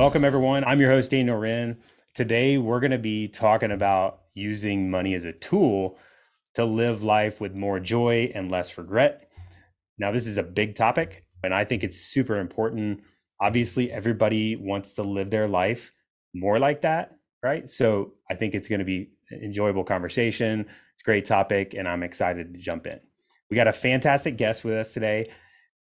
Welcome, everyone. I'm your host, Daniel Wren. Today, we're going to be talking about using money as a tool to live life with more joy and less regret. Now, this is a big topic, and I think it's super important. Obviously, everybody wants to live their life more like that, right? So I think it's going to be an enjoyable conversation. It's a great topic, and I'm excited to jump in. We got a fantastic guest with us today,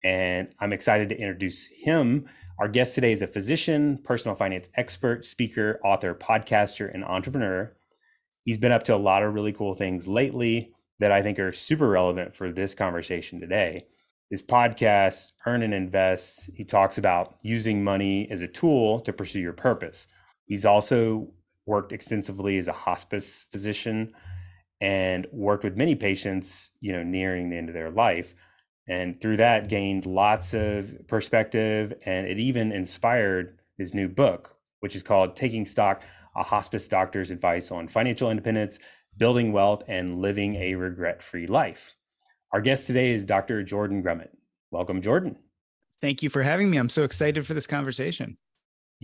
and I'm excited to introduce him. Our guest today is a physician, personal finance expert, speaker, author, podcaster, and entrepreneur. He's been up to a lot of really cool things lately that I think are super relevant for this conversation today. His podcast, Earn and Invest, he talks about using money as a tool to pursue your purpose. He's also worked extensively as a hospice physician and worked with many patients, you know, nearing the end of their life and through that gained lots of perspective and it even inspired his new book which is called taking stock a hospice doctor's advice on financial independence building wealth and living a regret-free life. Our guest today is dr jordan grumet welcome jordan. Thank you for having me. I'm so excited for this conversation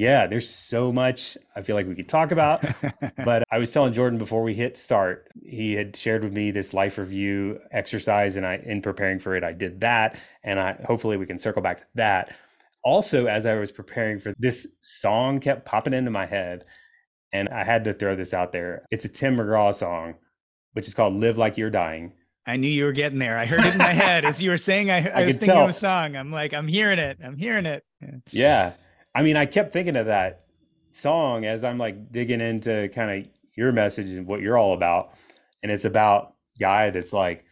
yeah, there's so much I feel like we could talk about. but I was telling Jordan before we hit start, he had shared with me this life review exercise, and I, in preparing for it, I did that, and I hopefully we can circle back to that. Also, as I was preparing for this song, kept popping into my head, and I had to throw this out there. It's a Tim McGraw song, which is called "Live Like You're Dying." I knew you were getting there. I heard it in my head as you were saying. I, I, I was thinking tell. of a song. I'm like, I'm hearing it. I'm hearing it. Yeah. yeah. I mean, I kept thinking of that song as I'm like digging into kind of your message and what you're all about. And it's about guy that's like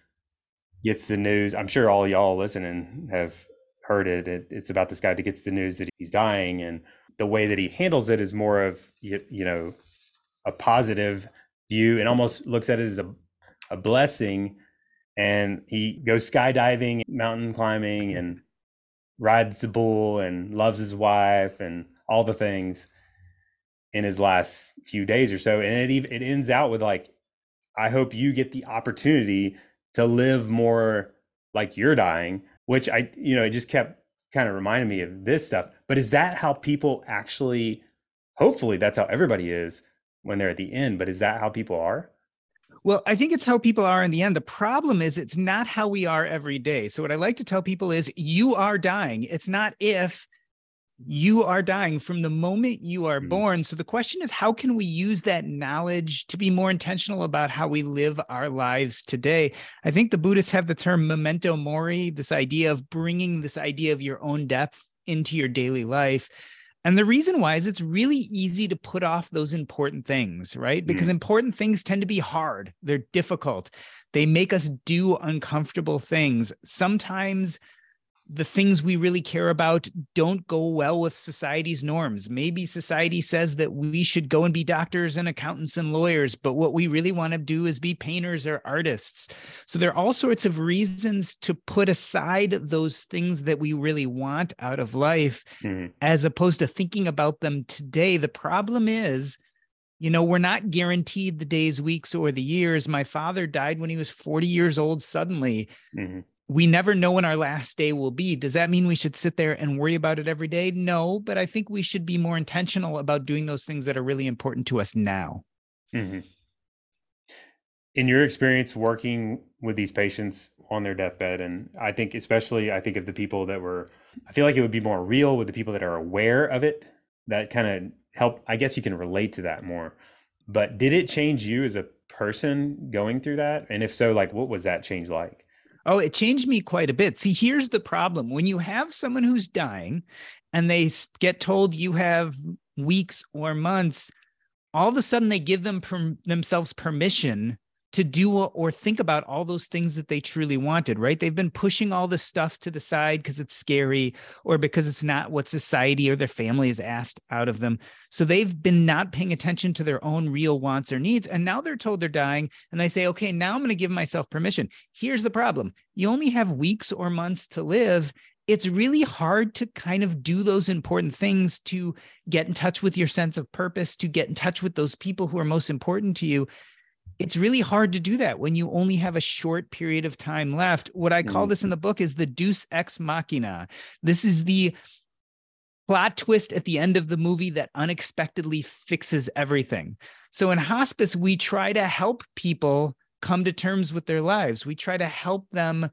gets the news. I'm sure all y'all listening have heard it. it. It's about this guy that gets the news that he's dying, and the way that he handles it is more of you, you know a positive view and almost looks at it as a a blessing. And he goes skydiving, mountain climbing, and rides the bull and loves his wife and all the things in his last few days or so. And it even it ends out with like i hope you get the opportunity to live more like you're dying which i you know it just kept kind of reminding me of this stuff. But is that how people actually hopefully that's how everybody is when they're at the end but is that how people are well, I think it's how people are in the end. The problem is it's not how we are every day. So what I like to tell people is you are dying. It's not if you are dying from the moment you are mm-hmm. born. So the question is how can we use that knowledge to be more intentional about how we live our lives today? I think the Buddhists have the term memento mori, this idea of bringing this idea of your own death into your daily life. And the reason why is it's really easy to put off those important things, right? Because mm. important things tend to be hard, they're difficult, they make us do uncomfortable things. Sometimes the things we really care about don't go well with society's norms. Maybe society says that we should go and be doctors and accountants and lawyers, but what we really want to do is be painters or artists. So there are all sorts of reasons to put aside those things that we really want out of life mm-hmm. as opposed to thinking about them today. The problem is, you know, we're not guaranteed the days, weeks, or the years. My father died when he was 40 years old suddenly. Mm-hmm we never know when our last day will be. Does that mean we should sit there and worry about it every day? No, but I think we should be more intentional about doing those things that are really important to us now. Mm-hmm. In your experience working with these patients on their deathbed, and I think especially, I think of the people that were, I feel like it would be more real with the people that are aware of it. That kind of help. I guess you can relate to that more. But did it change you as a person going through that? And if so, like, what was that change like? Oh, it changed me quite a bit. See, here's the problem when you have someone who's dying and they get told you have weeks or months, all of a sudden they give them per- themselves permission to do or think about all those things that they truly wanted, right? They've been pushing all this stuff to the side because it's scary or because it's not what society or their family has asked out of them. So they've been not paying attention to their own real wants or needs. And now they're told they're dying and they say, okay, now I'm going to give myself permission. Here's the problem you only have weeks or months to live it's really hard to kind of do those important things to get in touch with your sense of purpose, to get in touch with those people who are most important to you it's really hard to do that when you only have a short period of time left. What I call this in mm-hmm. the book is the deus ex machina. This is the plot twist at the end of the movie that unexpectedly fixes everything. So in hospice, we try to help people come to terms with their lives. We try to help them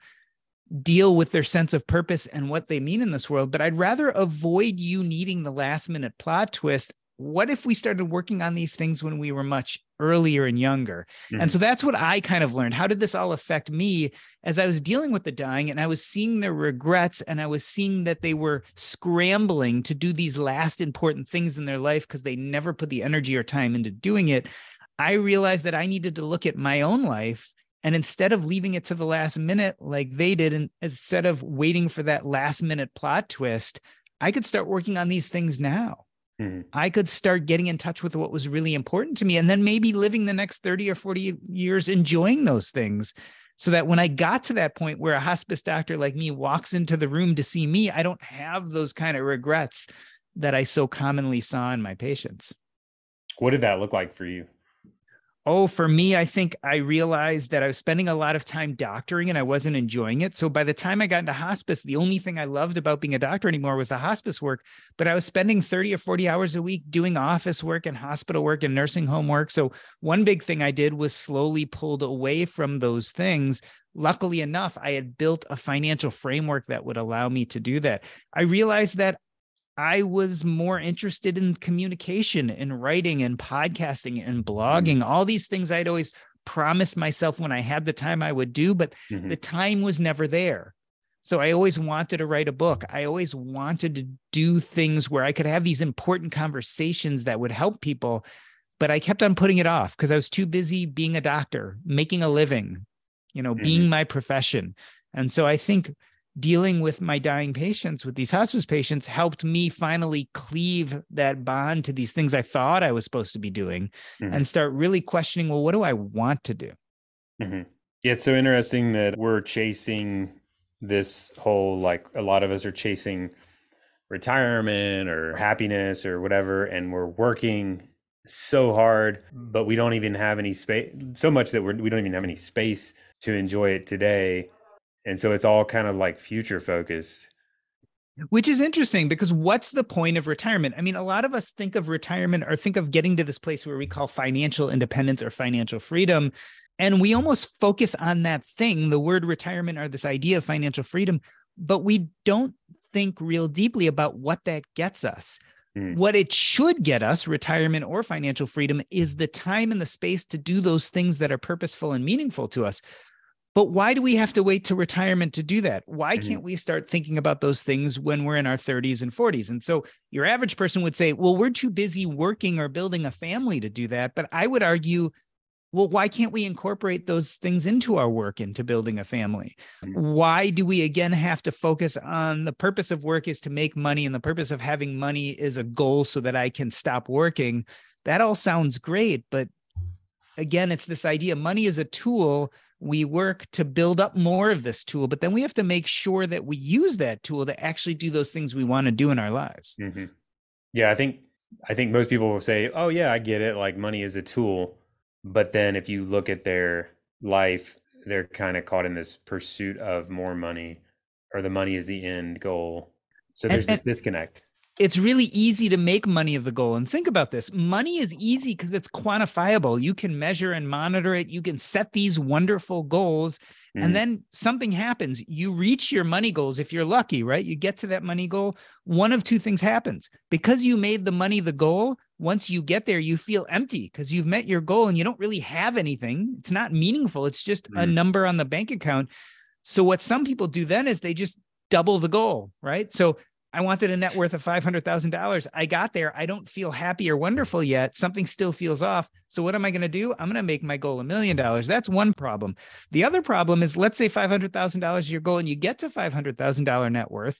deal with their sense of purpose and what they mean in this world. But I'd rather avoid you needing the last minute plot twist what if we started working on these things when we were much earlier and younger? Mm-hmm. And so that's what I kind of learned. How did this all affect me as I was dealing with the dying and I was seeing their regrets and I was seeing that they were scrambling to do these last important things in their life because they never put the energy or time into doing it? I realized that I needed to look at my own life and instead of leaving it to the last minute like they did, and instead of waiting for that last minute plot twist, I could start working on these things now. Mm-hmm. I could start getting in touch with what was really important to me and then maybe living the next 30 or 40 years enjoying those things so that when I got to that point where a hospice doctor like me walks into the room to see me, I don't have those kind of regrets that I so commonly saw in my patients. What did that look like for you? Oh, for me, I think I realized that I was spending a lot of time doctoring and I wasn't enjoying it. So by the time I got into hospice, the only thing I loved about being a doctor anymore was the hospice work. But I was spending 30 or 40 hours a week doing office work and hospital work and nursing home work. So one big thing I did was slowly pulled away from those things. Luckily enough, I had built a financial framework that would allow me to do that. I realized that I was more interested in communication and writing and podcasting and blogging, mm-hmm. all these things I'd always promised myself when I had the time I would do, but mm-hmm. the time was never there. So I always wanted to write a book. I always wanted to do things where I could have these important conversations that would help people, but I kept on putting it off because I was too busy being a doctor, making a living, you know, mm-hmm. being my profession. And so I think dealing with my dying patients with these hospice patients helped me finally cleave that bond to these things I thought I was supposed to be doing mm-hmm. and start really questioning well, what do I want to do? Mm-hmm. Yeah, it's so interesting that we're chasing this whole like a lot of us are chasing retirement or happiness or whatever, and we're working so hard, but we don't even have any space, so much that we're, we don't even have any space to enjoy it today and so it's all kind of like future focused which is interesting because what's the point of retirement? I mean, a lot of us think of retirement or think of getting to this place where we call financial independence or financial freedom. And we almost focus on that thing, the word retirement or this idea of financial freedom, but we don't think real deeply about what that gets us. Mm. What it should get us, retirement or financial freedom, is the time and the space to do those things that are purposeful and meaningful to us. But why do we have to wait to retirement to do that? Why mm-hmm. can't we start thinking about those things when we're in our 30s and 40s? And so your average person would say, well, we're too busy working or building a family to do that. But I would argue, well, why can't we incorporate those things into our work, into building a family? Mm-hmm. Why do we again have to focus on the purpose of work is to make money and the purpose of having money is a goal so that I can stop working? That all sounds great. But again, it's this idea money is a tool we work to build up more of this tool but then we have to make sure that we use that tool to actually do those things we want to do in our lives. Mm-hmm. yeah i think i think most people will say oh yeah i get it like money is a tool. But then if you look at their life they're kind of caught in this pursuit of more money or the money is the end goal. So there's and, this disconnect it's really easy to make money of the goal. And think about this money is easy because it's quantifiable. You can measure and monitor it. You can set these wonderful goals. Mm. And then something happens. You reach your money goals if you're lucky, right? You get to that money goal. One of two things happens because you made the money the goal. Once you get there, you feel empty because you've met your goal and you don't really have anything. It's not meaningful. It's just mm. a number on the bank account. So, what some people do then is they just double the goal, right? So I wanted a net worth of $500,000. I got there. I don't feel happy or wonderful yet. Something still feels off. So, what am I going to do? I'm going to make my goal a million dollars. That's one problem. The other problem is let's say $500,000 is your goal and you get to $500,000 net worth.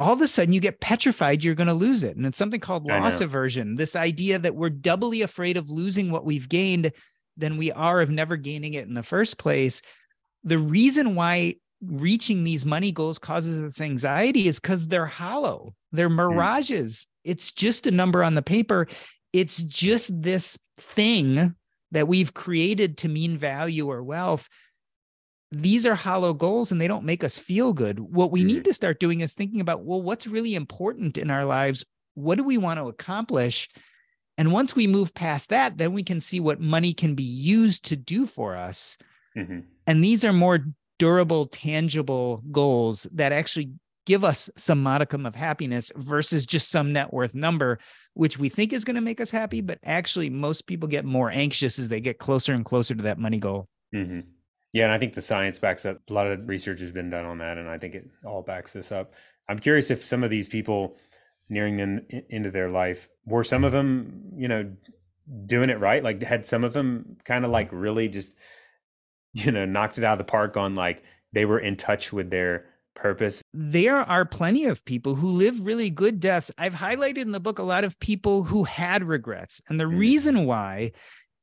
All of a sudden, you get petrified you're going to lose it. And it's something called loss aversion this idea that we're doubly afraid of losing what we've gained than we are of never gaining it in the first place. The reason why reaching these money goals causes us anxiety is because they're hollow, they're hmm. mirages. Mm. It's just a number on the paper. It's just this thing that we've created to mean value or wealth. these are hollow goals and they don't make us feel good. What we need to start doing is thinking about, well, what's really important in our lives? What do we want to accomplish? And once we move past that, then we can see what money can be used to do for us. Mm-hmm. And these are more durable, tangible goals that actually give us some modicum of happiness versus just some net worth number, which we think is going to make us happy. But actually, most people get more anxious as they get closer and closer to that money goal. Mm-hmm. Yeah, and I think the science backs up. A lot of research has been done on that, and I think it all backs this up. I'm curious if some of these people nearing them into their life were some of them, you know, doing it right. Like, had some of them kind of like really just, you know, knocked it out of the park on like they were in touch with their purpose. There are plenty of people who live really good deaths. I've highlighted in the book a lot of people who had regrets. And the mm-hmm. reason why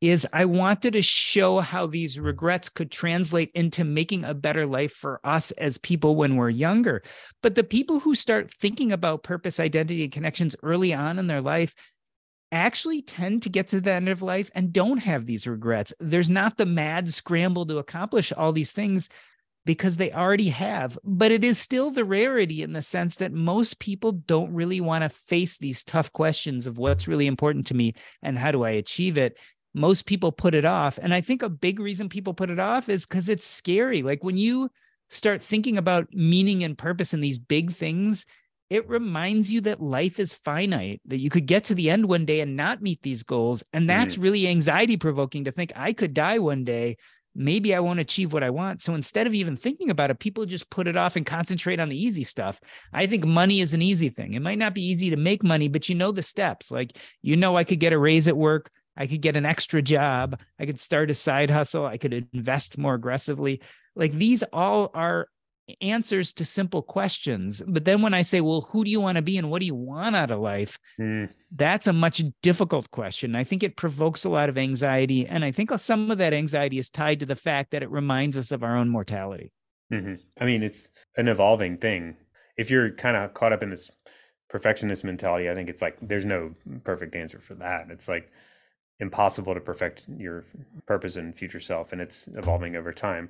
is I wanted to show how these regrets could translate into making a better life for us as people when we're younger. But the people who start thinking about purpose, identity, and connections early on in their life actually tend to get to the end of life and don't have these regrets. There's not the mad scramble to accomplish all these things because they already have. But it is still the rarity in the sense that most people don't really want to face these tough questions of what's really important to me and how do I achieve it most people put it off. And I think a big reason people put it off is because it's scary. Like when you start thinking about meaning and purpose and these big things, it reminds you that life is finite, that you could get to the end one day and not meet these goals. And that's mm-hmm. really anxiety provoking to think I could die one day. Maybe I won't achieve what I want. So instead of even thinking about it, people just put it off and concentrate on the easy stuff. I think money is an easy thing. It might not be easy to make money, but you know the steps. Like, you know, I could get a raise at work. I could get an extra job. I could start a side hustle. I could invest more aggressively. Like these all are answers to simple questions. But then when I say, well, who do you want to be and what do you want out of life? Mm. That's a much difficult question. I think it provokes a lot of anxiety. And I think some of that anxiety is tied to the fact that it reminds us of our own mortality. Mm-hmm. I mean, it's an evolving thing. If you're kind of caught up in this perfectionist mentality, I think it's like there's no perfect answer for that. It's like, impossible to perfect your purpose and future self and it's evolving over time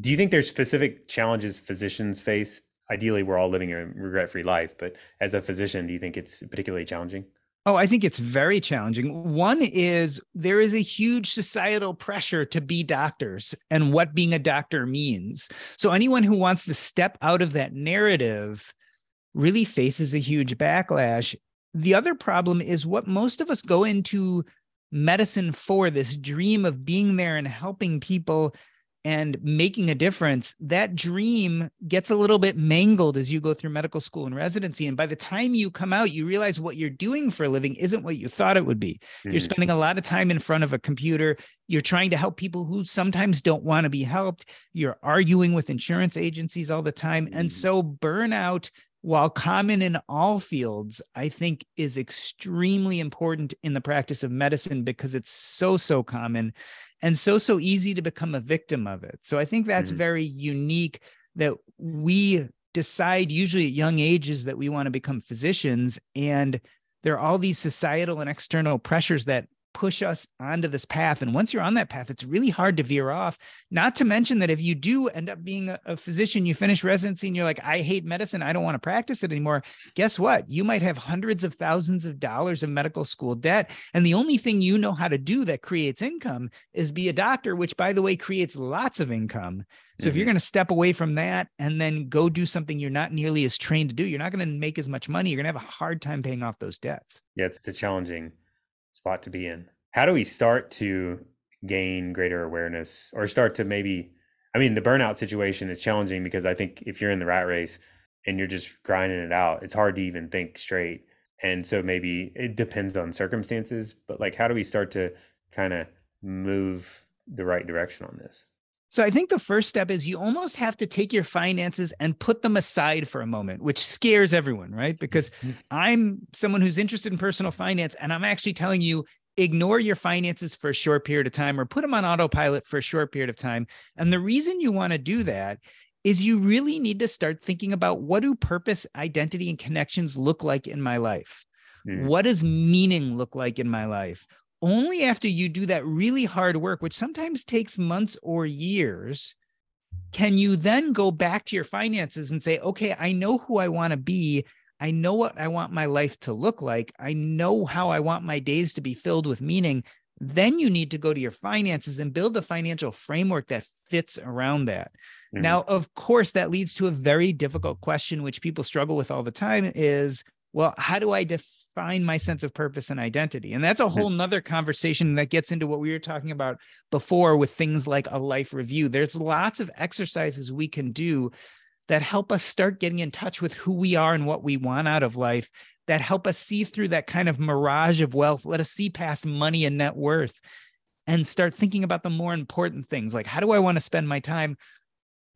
do you think there's specific challenges physicians face ideally we're all living a regret-free life but as a physician do you think it's particularly challenging Oh, I think it's very challenging. One is there is a huge societal pressure to be doctors and what being a doctor means. So, anyone who wants to step out of that narrative really faces a huge backlash. The other problem is what most of us go into medicine for this dream of being there and helping people and making a difference, that dream gets a little bit mangled as you go through medical school and residency. And by the time you come out, you realize what you're doing for a living isn't what you thought it would be. Mm-hmm. You're spending a lot of time in front of a computer. You're trying to help people who sometimes don't want to be helped. You're arguing with insurance agencies all the time. Mm-hmm. And so burnout while common in all fields, I think is extremely important in the practice of medicine because it's so, so common and so, so easy to become a victim of it. So I think that's mm-hmm. very unique that we decide usually at young ages that we want to become physicians. And there are all these societal and external pressures that push us onto this path. And once you're on that path, it's really hard to veer off. Not to mention that if you do end up being a, a physician, you finish residency and you're like, I hate medicine, I don't want to practice it anymore. Guess what? You might have hundreds of thousands of dollars of medical school debt. And the only thing you know how to do that creates income is be a doctor, which by the way creates lots of income. So mm-hmm. if you're mm-hmm. going to step away from that and then go do something you're not nearly as trained to do, you're not going to make as much money. You're going to have a hard time paying off those debts. Yeah, it's a challenging spot to be in. How do we start to gain greater awareness or start to maybe I mean the burnout situation is challenging because I think if you're in the rat race and you're just grinding it out, it's hard to even think straight. And so maybe it depends on circumstances, but like how do we start to kind of move the right direction on this? So I think the first step is you almost have to take your finances and put them aside for a moment, which scares everyone, right? Because. I'm someone who's interested in personal finance and I'm actually telling you ignore your finances for a short period of time or put them on autopilot for a short period of time. And the reason you want to do that is you really need to start thinking about what do purpose, identity, and connections look like in my life? Mm. What does meaning look like in my life? Only after you do that really hard work, which sometimes takes months or years, can you then go back to your finances and say, okay, I know who I want to be. I know what I want my life to look like. I know how I want my days to be filled with meaning. Then you need to go to your finances and build a financial framework that fits around that. Mm-hmm. Now, of course, that leads to a very difficult question, which people struggle with all the time is, well, how do I define my sense of purpose and identity? And that's a hmm. whole nother conversation that gets into what we were talking about before with things like a life review. There's lots of exercises we can do that help us start getting in touch with who we are and what we want out of life that help us see through that kind of mirage of wealth let us see past money and net worth and start thinking about the more important things like how do i want to spend my time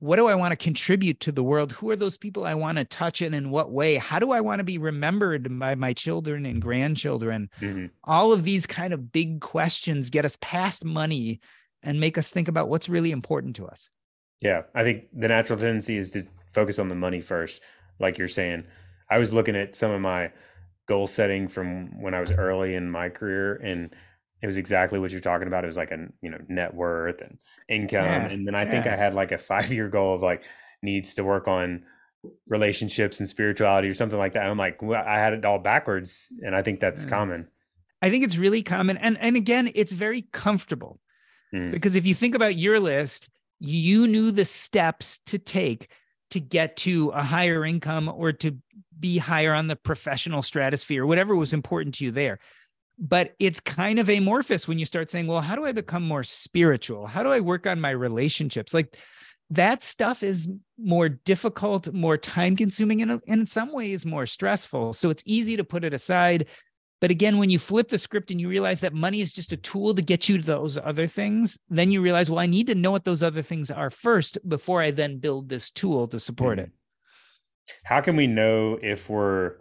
what do I want to contribute to the world? Who are those people I want to touch and in what way? How do I want to be remembered by my children and grandchildren? Mm-hmm. All of these kind of big questions get us past money and make us think about what's really important to us. Yeah, I think the natural tendency is to focus on the money first, like you're saying. I was looking at some of my goal setting from when I was early in my career and it was exactly what you're talking about. It was like a you know net worth and income, yeah, and then I yeah. think I had like a five year goal of like needs to work on relationships and spirituality or something like that. I'm like, well, I had it all backwards, and I think that's mm. common. I think it's really common, and and again, it's very comfortable mm. because if you think about your list, you knew the steps to take to get to a higher income or to be higher on the professional stratosphere, whatever was important to you there but it's kind of amorphous when you start saying, well, how do I become more spiritual? How do I work on my relationships? Like that stuff is more difficult, more time consuming, and in some ways more stressful. So it's easy to put it aside. But again, when you flip the script and you realize that money is just a tool to get you to those other things, then you realize, well, I need to know what those other things are first before I then build this tool to support it. Mm-hmm. How can we know if we're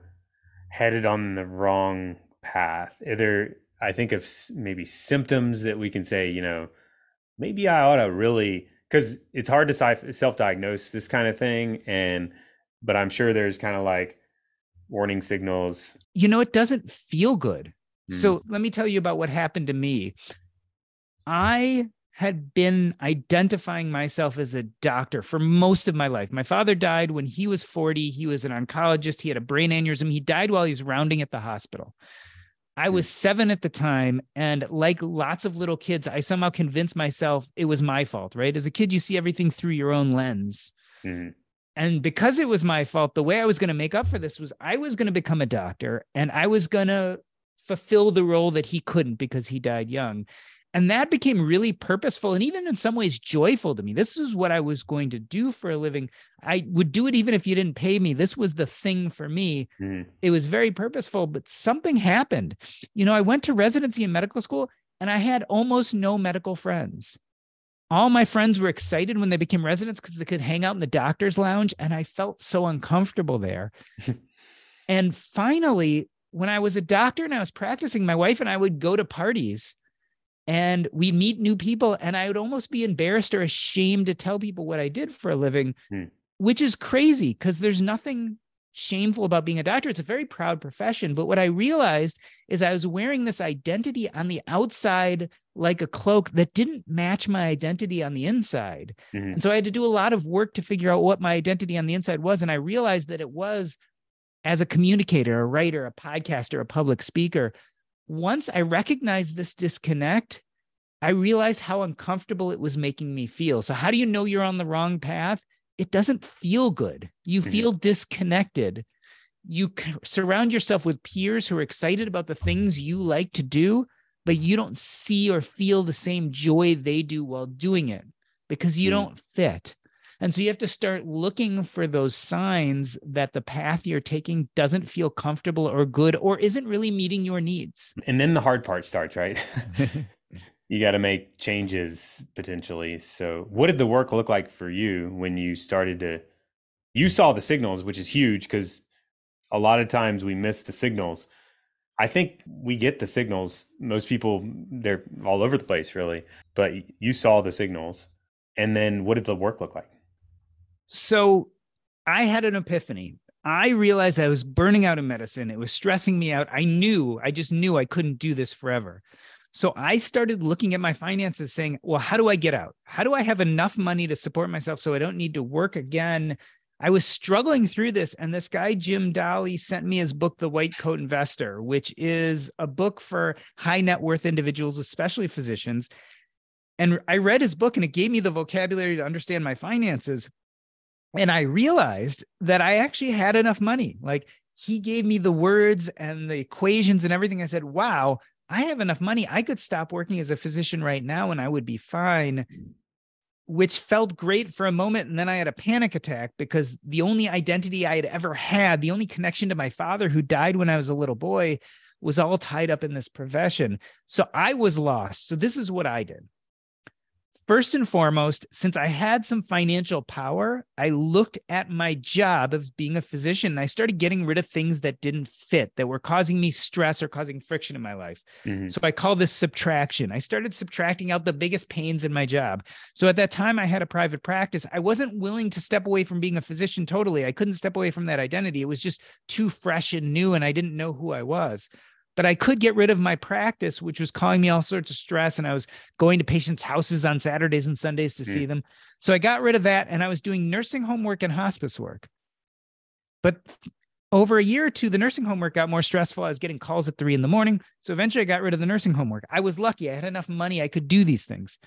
headed on the wrong path? Are there, I think of maybe symptoms that we can say, you know, maybe I ought to really, because it's hard to self diagnose this kind of thing. And, but I'm sure there's kind of like warning signals. You know, it doesn't feel good. Mm. So let me tell you about what happened to me. I had been identifying myself as a doctor for most of my life. My father died when he was 40. He was an oncologist. He had a brain aneurysm. He died while he was rounding at the hospital. I was seven at the time. And like lots of little kids, I somehow convinced myself it was my fault, right? As a kid, you see everything through your own lens. Mm-hmm. And because it was my fault, the way I was going to make up for this was I was going to become a doctor and I was going to fulfill the role that he couldn't because he died young. And that became really purposeful and even in some ways joyful to me. This is what I was going to do for a living. I would do it even if you didn't pay me. This was the thing for me. Mm. It was very purposeful, but something happened. You know, I went to residency in medical school and I had almost no medical friends. All my friends were excited when they became residents because they could hang out in the doctor's lounge. And I felt so uncomfortable there. and finally, when I was a doctor and I was practicing, my wife and I would go to parties and we meet new people and i would almost be embarrassed or ashamed to tell people what i did for a living hmm. which is crazy because there's nothing shameful about being a doctor it's a very proud profession but what i realized is i was wearing this identity on the outside like a cloak that didn't match my identity on the inside mm-hmm. and so i had to do a lot of work to figure out what my identity on the inside was and i realized that it was as a communicator a writer a podcaster a public speaker once I recognized this disconnect, I realized how uncomfortable it was making me feel. So, how do you know you're on the wrong path? It doesn't feel good. You mm-hmm. feel disconnected. You surround yourself with peers who are excited about the things you like to do, but you don't see or feel the same joy they do while doing it because you mm. don't fit. And so you have to start looking for those signs that the path you're taking doesn't feel comfortable or good or isn't really meeting your needs. And then the hard part starts, right? you got to make changes potentially. So, what did the work look like for you when you started to? You saw the signals, which is huge because a lot of times we miss the signals. I think we get the signals. Most people, they're all over the place, really. But you saw the signals. And then what did the work look like? So I had an epiphany. I realized I was burning out in medicine. It was stressing me out. I knew, I just knew I couldn't do this forever. So I started looking at my finances saying, well, how do I get out? How do I have enough money to support myself so I don't need to work again? I was struggling through this, and this guy, Jim Dahle, sent me his book, The White Coat Investor, which is a book for high net worth individuals, especially physicians. And I read his book, and it gave me the vocabulary to understand my finances. And I realized that I actually had enough money. Like he gave me the words and the equations and everything. I said, wow, I have enough money. I could stop working as a physician right now and I would be fine which felt great for a moment. And then I had a panic attack because the only identity I had ever had, the only connection to my father who died when I was a little boy, was all tied up in this profession. So I was lost. So this is what I did First and foremost, since I had some financial power, I looked at my job of being a physician and I started getting rid of things that didn't fit, that were causing me stress or causing friction in my life. Mm-hmm. So I call this subtraction. I started subtracting out the biggest pains in my job. So at that time, I had a private practice. I wasn't willing to step away from being a physician totally. I couldn't step away from that identity. It was just too fresh and new, and I didn't know who I was but I could get rid of my practice, which was calling me all sorts of stress. And I was going to patients' houses on Saturdays and Sundays to mm. see them. So I got rid of that and I was doing nursing home work and hospice work. But over a year or two, the nursing home work got more stressful. I was getting calls at three in the morning. So eventually I got rid of the nursing home work. I was lucky. I had enough money. I could do these things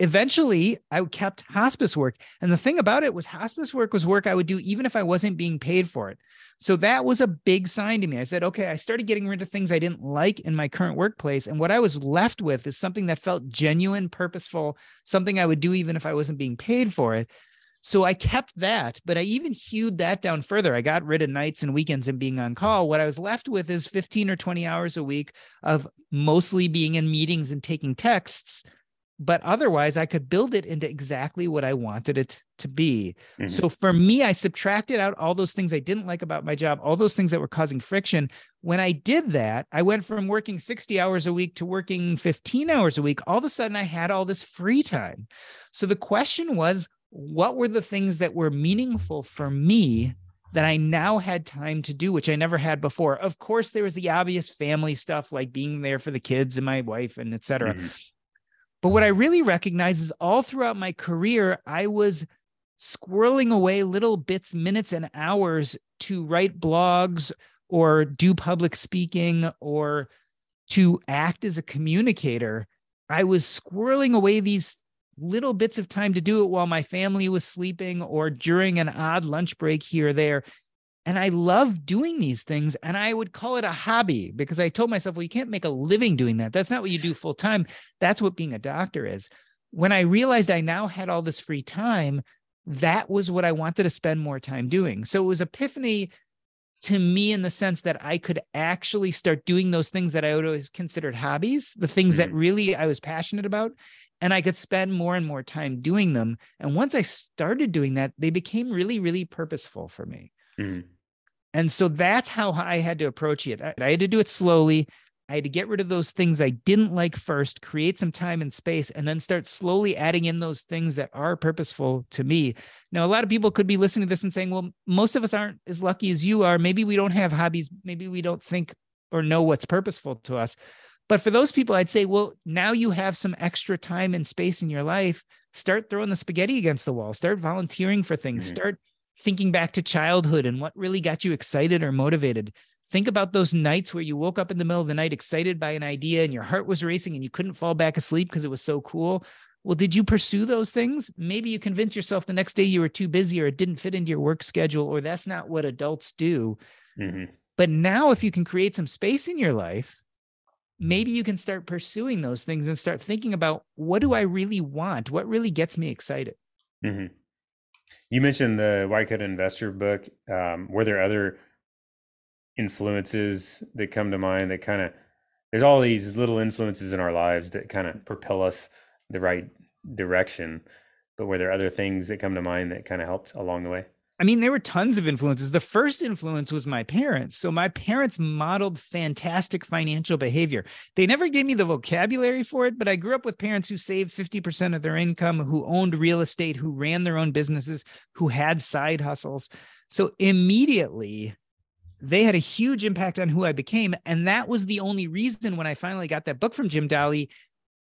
eventually I kept hospice work. And the thing about it was hospice work was work I would do even if I wasn't being paid for it. So that was a big sign to me. I said, okay, I started getting rid of things I didn't like in my current workplace. And what I was left with is something that felt genuine, purposeful, something I would do even if I wasn't being paid for it. So I kept that, but I even hewed that down further. I got rid of nights and weekends and being on call. What I was left with is 15 or 20 hours a week of mostly being in meetings and taking texts but otherwise I could build it into exactly what I wanted it to be. Mm-hmm. So for me, I subtracted out all those things I didn't like about my job, all those things that were causing friction. When I did that, I went from working 60 hours a week to working 15 hours a week. All of a sudden, I had all this free time. So the question was, what were the things that were meaningful for me that I now had time to do, which I never had before. Of course, there was the obvious family stuff like being there for the kids and my wife and et cetera. Mm-hmm. But what I really recognize is all throughout my career, I was squirreling away little bits, minutes, and hours to write blogs or do public speaking or to act as a communicator. I was squirreling away these little bits of time to do it while my family was sleeping or during an odd lunch break here or there. And I love doing these things. And I would call it a hobby because I told myself, well, you can't make a living doing that. That's not what you do full time. That's what being a doctor is. When I realized I now had all this free time, that was what I wanted to spend more time doing. So it was epiphany to me in the sense that I could actually start doing those things that I would always considered hobbies, the things mm-hmm. that really I was passionate about. And I could spend more and more time doing them. And once I started doing that, they became really, really purposeful for me. Mm-hmm. And so that's how I had to approach it. I had to do it slowly. I had to get rid of those things I didn't like first, create some time and space, and then start slowly adding in those things that are purposeful to me. Now, a lot of people could be listening to this and saying, well, most of us aren't as lucky as you are. Maybe we don't have hobbies. Maybe we don't think or know what's purposeful to us. But for those people, I'd say, well, now you have some extra time and space in your life. Start throwing the spaghetti against the wall. Start volunteering for things. Mm-hmm. Start thinking back to childhood and what really got you excited or motivated. Think about those nights where you woke up in the middle of the night excited by an idea and your heart was racing and you couldn't fall back asleep because it was so cool. Well, did you pursue those things? Maybe you convinced yourself the next day you were too busy or it didn't fit into your work schedule, or that's not what adults do. Mm-hmm. But now, if you can create some space in your life, maybe you can start pursuing those things and start thinking about what do I really want? What really gets me excited? Mm-hmm. You mentioned the Coat Investor book. Um, were there other influences that come to mind that kind of there's all these little influences in our lives that kind of propel us the right direction. But were there other things that come to mind that kind of helped along the way? I mean, there were tons of influences. The first influence was my parents. So my parents modeled fantastic financial behavior. They never gave me the vocabulary for it, but I grew up with parents who saved 50% of their income, who owned real estate, who ran their own businesses, who had side hustles. So immediately they had a huge impact on who I became. And that was the only reason when I finally got that book from Jim Dahle,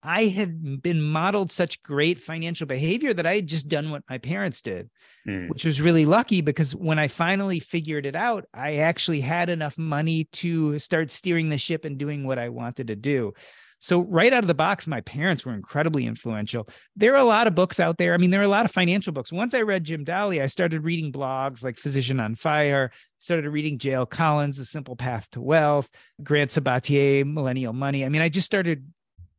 I had been modeled such great financial behavior that I had just done what my parents did, mm. which was really lucky because when I finally figured it out, I actually had enough money to start steering the ship and doing what I wanted to do. So right out of the box, my parents were incredibly influential. There are a lot of books out there. I mean, there are a lot of financial books. Once I read Jim Dahle, I started reading blogs like Physician on Fire, started reading J.L. Collins, The Simple Path to Wealth, Grant Sabatier, Millennial Money. I mean, I just started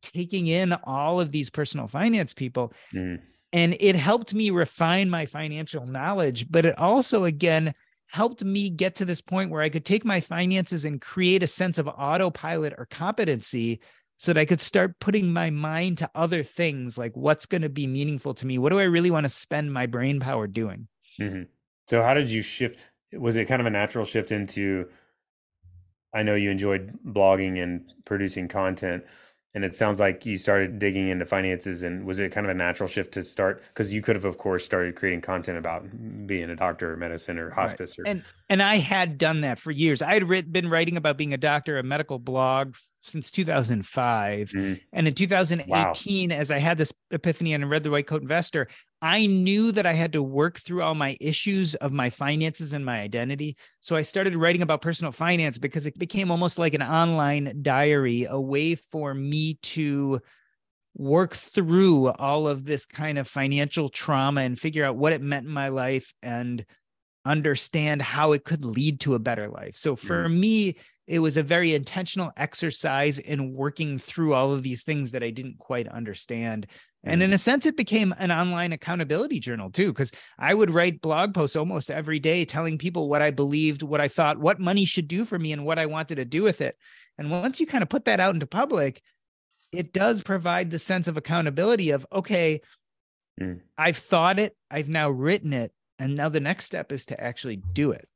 taking in all of these personal finance people. Mm. And it helped me refine my financial knowledge, but it also, again, helped me get to this point where I could take my finances and create a sense of autopilot or competency so that I could start putting my mind to other things like what's going to be meaningful to me? What do I really want to spend my brain power doing? Mm-hmm. So, how did you shift? Was it kind of a natural shift into? I know you enjoyed blogging and producing content and it sounds like you started digging into finances and was it kind of a natural shift to start because you could have of course started creating content about being a doctor or medicine or hospice right. or and and i had done that for years i had writ- been writing about being a doctor a medical blog since 2005 mm-hmm. and in 2018 wow. as i had this epiphany and I read the white coat investor I knew that I had to work through all my issues of my finances and my identity. So I started writing about personal finance because it became almost like an online diary, a way for me to work through all of this kind of financial trauma and figure out what it meant in my life and understand how it could lead to a better life. So for mm. me, it was a very intentional exercise in working through all of these things that I didn't quite understand. And in mm. a sense, it became an online accountability journal too, because I would write blog posts almost every day telling people what I believed, what I thought, what money should do for me, and what I wanted to do with it. And once you kind of put that out into public, it does provide the sense of accountability of, okay, mm. I've thought it, I've now written it, and now the next step is to actually do it.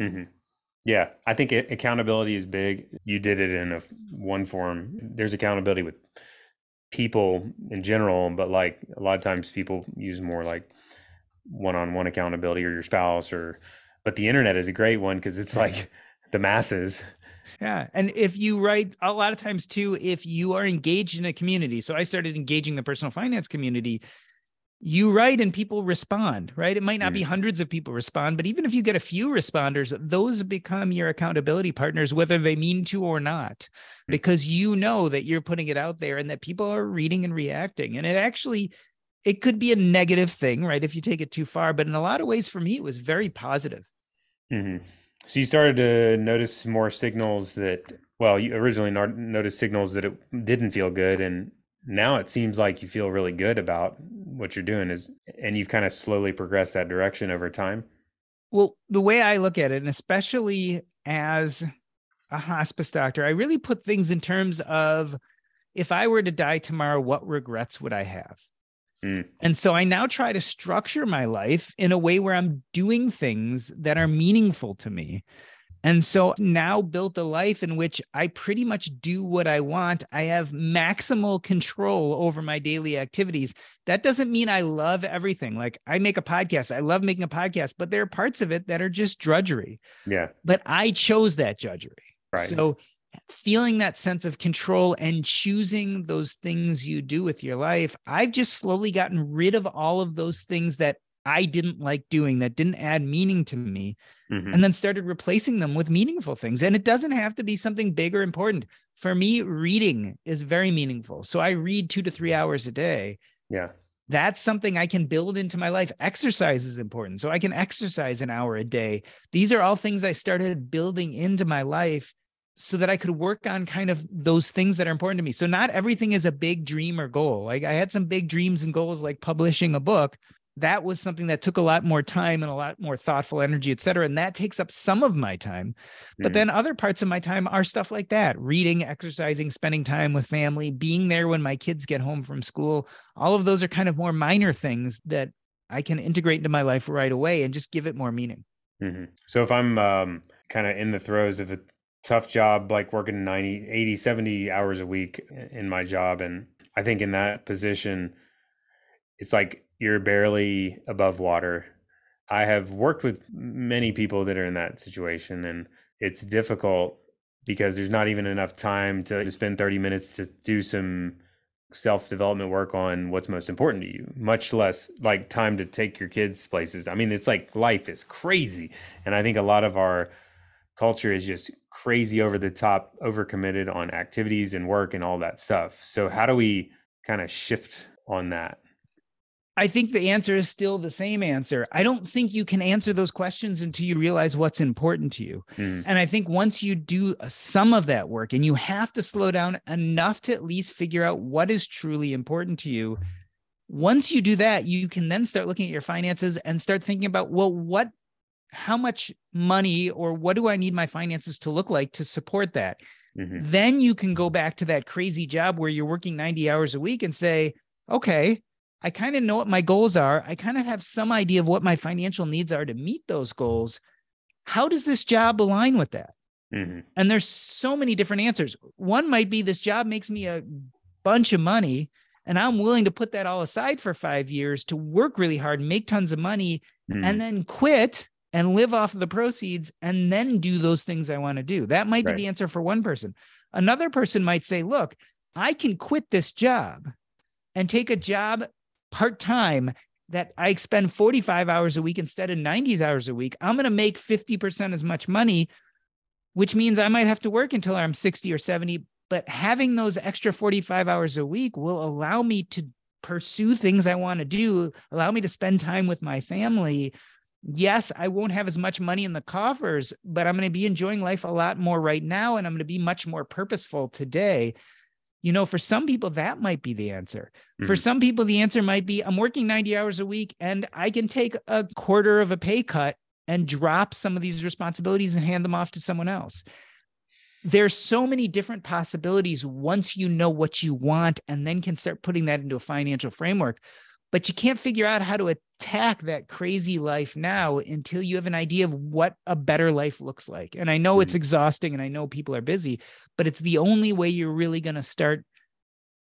Mm-hmm. Yeah, I think it, accountability is big. You did it in a one form. There's accountability with people in general, but like a lot of times people use more like one-on-one accountability or your spouse or but the internet is a great one because it's like the masses. Yeah. And if you write a lot of times too, if you are engaged in a community, so I started engaging the personal finance community you write and people respond, right? It might not be mm. hundreds of people respond, but even if you get a few responders, those become your accountability partners, whether they mean to or not, mm. because you know that you're putting it out there and that people are reading and reacting. And it actually, it could be a negative thing, right? If you take it too far, but in a lot of ways, for me, it was very positive. Mm-hmm. So you started to notice more signals that, well, you originally noticed signals that it didn't feel good, and now it seems like you feel really good about what you're doing is and you've kind of slowly progressed that direction over time. Well the way i look at it and especially as a hospice doctor i really put things in terms of if i were to die tomorrow what regrets would i have? Mm. and so i now try to structure my life in a way where i'm doing things that are meaningful to me and so now built a life in which I pretty much do what I want. I have maximal control over my daily activities. That doesn't mean I love everything. Like I make a podcast, I love making a podcast, but there are parts of it that are just drudgery. Yeah. But I chose that drudgery. Right. So feeling that sense of control and choosing those things you do with your life, I've just slowly gotten rid of all of those things that I didn't like doing that didn't add meaning to me mm-hmm. and then started replacing them with meaningful things. And it doesn't have to be something big or important. For me, reading is very meaningful. So I read two to three hours a day. Yeah. That's something I can build into my life. Exercise is important. So I can exercise an hour a day. These are all things I started building into my life so that I could work on kind of those things that are important to me. So not everything is a big dream or goal. Like I had some big dreams and goals like publishing a book, that was something that took a lot more time and a lot more thoughtful energy, et cetera. And that takes up some of my time. But mm. then other parts of my time are stuff like that reading, exercising, spending time with family, being there when my kids get home from school. All of those are kind of more minor things that I can integrate into my life right away and just give it more meaning. Mm-hmm. So if I'm um, kind of in the throes of a tough job, like working 90, 80, 70 hours a week in my job, and I think in that position, it's like you're barely above water. I have worked with many people that are in that situation and it's difficult because there's not even enough time to, spend 30 minutes to do some self development work on what's most important to you, much less like time to take your kids places. I mean, it's like life is crazy. And I think a lot of our culture is just crazy over the top, overcommitted on activities and work and all that stuff. So, how do we kind of shift on that? I think the answer is still the same answer. I don't think you can answer those questions until you realize what's important to you. Mm. And I think once you do some of that work and you have to slow down enough to at least figure out what is truly important to you, once you do that, you can then start looking at your finances and start thinking about, well, what, how much money or what do I need my finances to look like to support that? Mm-hmm. Then you can go back to that crazy job where you're working 90 hours a week and say, okay, I kind of know what my goals are. I kind of have some idea of what my financial needs are to meet those goals. How does this job align with that? Mm-hmm. And there's so many different answers. One might be this job makes me a bunch of money, and I'm willing to put that all aside for five years to work really hard, make tons of money, mm-hmm. and then quit and live off of the proceeds and then do those things I want to do. That might right. be the answer for one person. Another person might say, look, I can quit this job and take a job part time that I spend 45 hours a week instead of 90 hours a week, I'm going to make 50% as much money, which means I might have to work until I'm 60 or 70. But having those extra 45 hours a week will allow me to pursue things I want to do, allow me to spend time with my family. Yes, I won't have as much money in the coffers, but I'm going to be enjoying life a lot more right now. And I'm going to be much more purposeful today you know, for some people, that might be the answer. Mm-hmm. For some people, the answer might be I'm working 90 hours a week and I can take a quarter of a pay cut and drop some of these responsibilities and hand them off to someone else. There's so many different possibilities once you know what you want and then can start putting that into a financial framework but you can't figure out how to attack that crazy life now until you have an idea of what a better life looks like. And I know mm-hmm. it's exhausting and I know people are busy, but it's the only way you're really going to start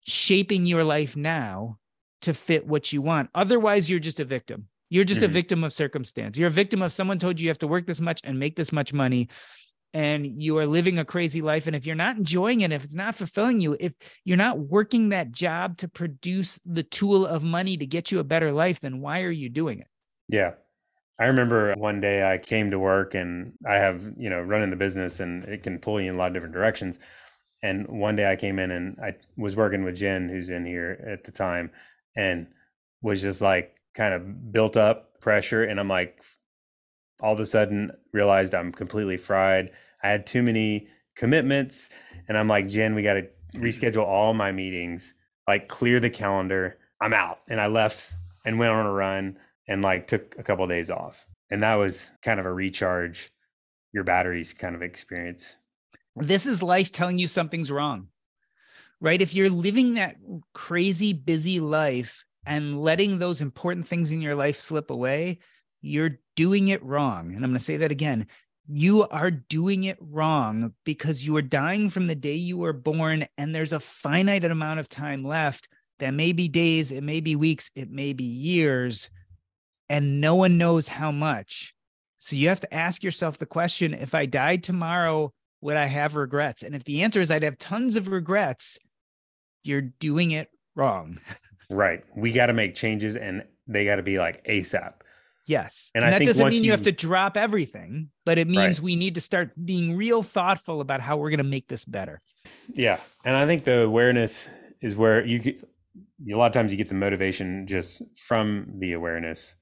shaping your life now to fit what you want. Otherwise, you're just a victim. You're just mm-hmm. a victim of circumstance. You're a victim of someone told you you have to work this much and make this much money and you are living a crazy life and if you're not enjoying it if it's not fulfilling you if you're not working that job to produce the tool of money to get you a better life then why are you doing it yeah i remember one day i came to work and i have you know running the business and it can pull you in a lot of different directions and one day i came in and i was working with jen who's in here at the time and was just like kind of built up pressure and i'm like all of a sudden realized I'm completely fried. I had too many commitments and I'm like, Jen, we got to reschedule all my meetings, like clear the calendar. I'm out. And I left and went on a run and like took a couple of days off. And that was kind of a recharge your batteries kind of experience. This is life telling you something's wrong. Right? If you're living that crazy busy life and letting those important things in your life slip away, you're doing it wrong. And I'm going to say that again. You are doing it wrong because you are dying from the day you were born, and there's a finite amount of time left. That may be days, it may be weeks, it may be years, and no one knows how much. So you have to ask yourself the question if I died tomorrow, would I have regrets? And if the answer is I'd have tons of regrets, you're doing it wrong. right. We got to make changes and they got to be like ASAP. Yes. And, and that doesn't mean you, you, have to drop everything, but it means right. we need to start being real thoughtful about how we're going to make this better. Yeah. And I think the awareness is where you get, a lot of times you get the motivation just from the awareness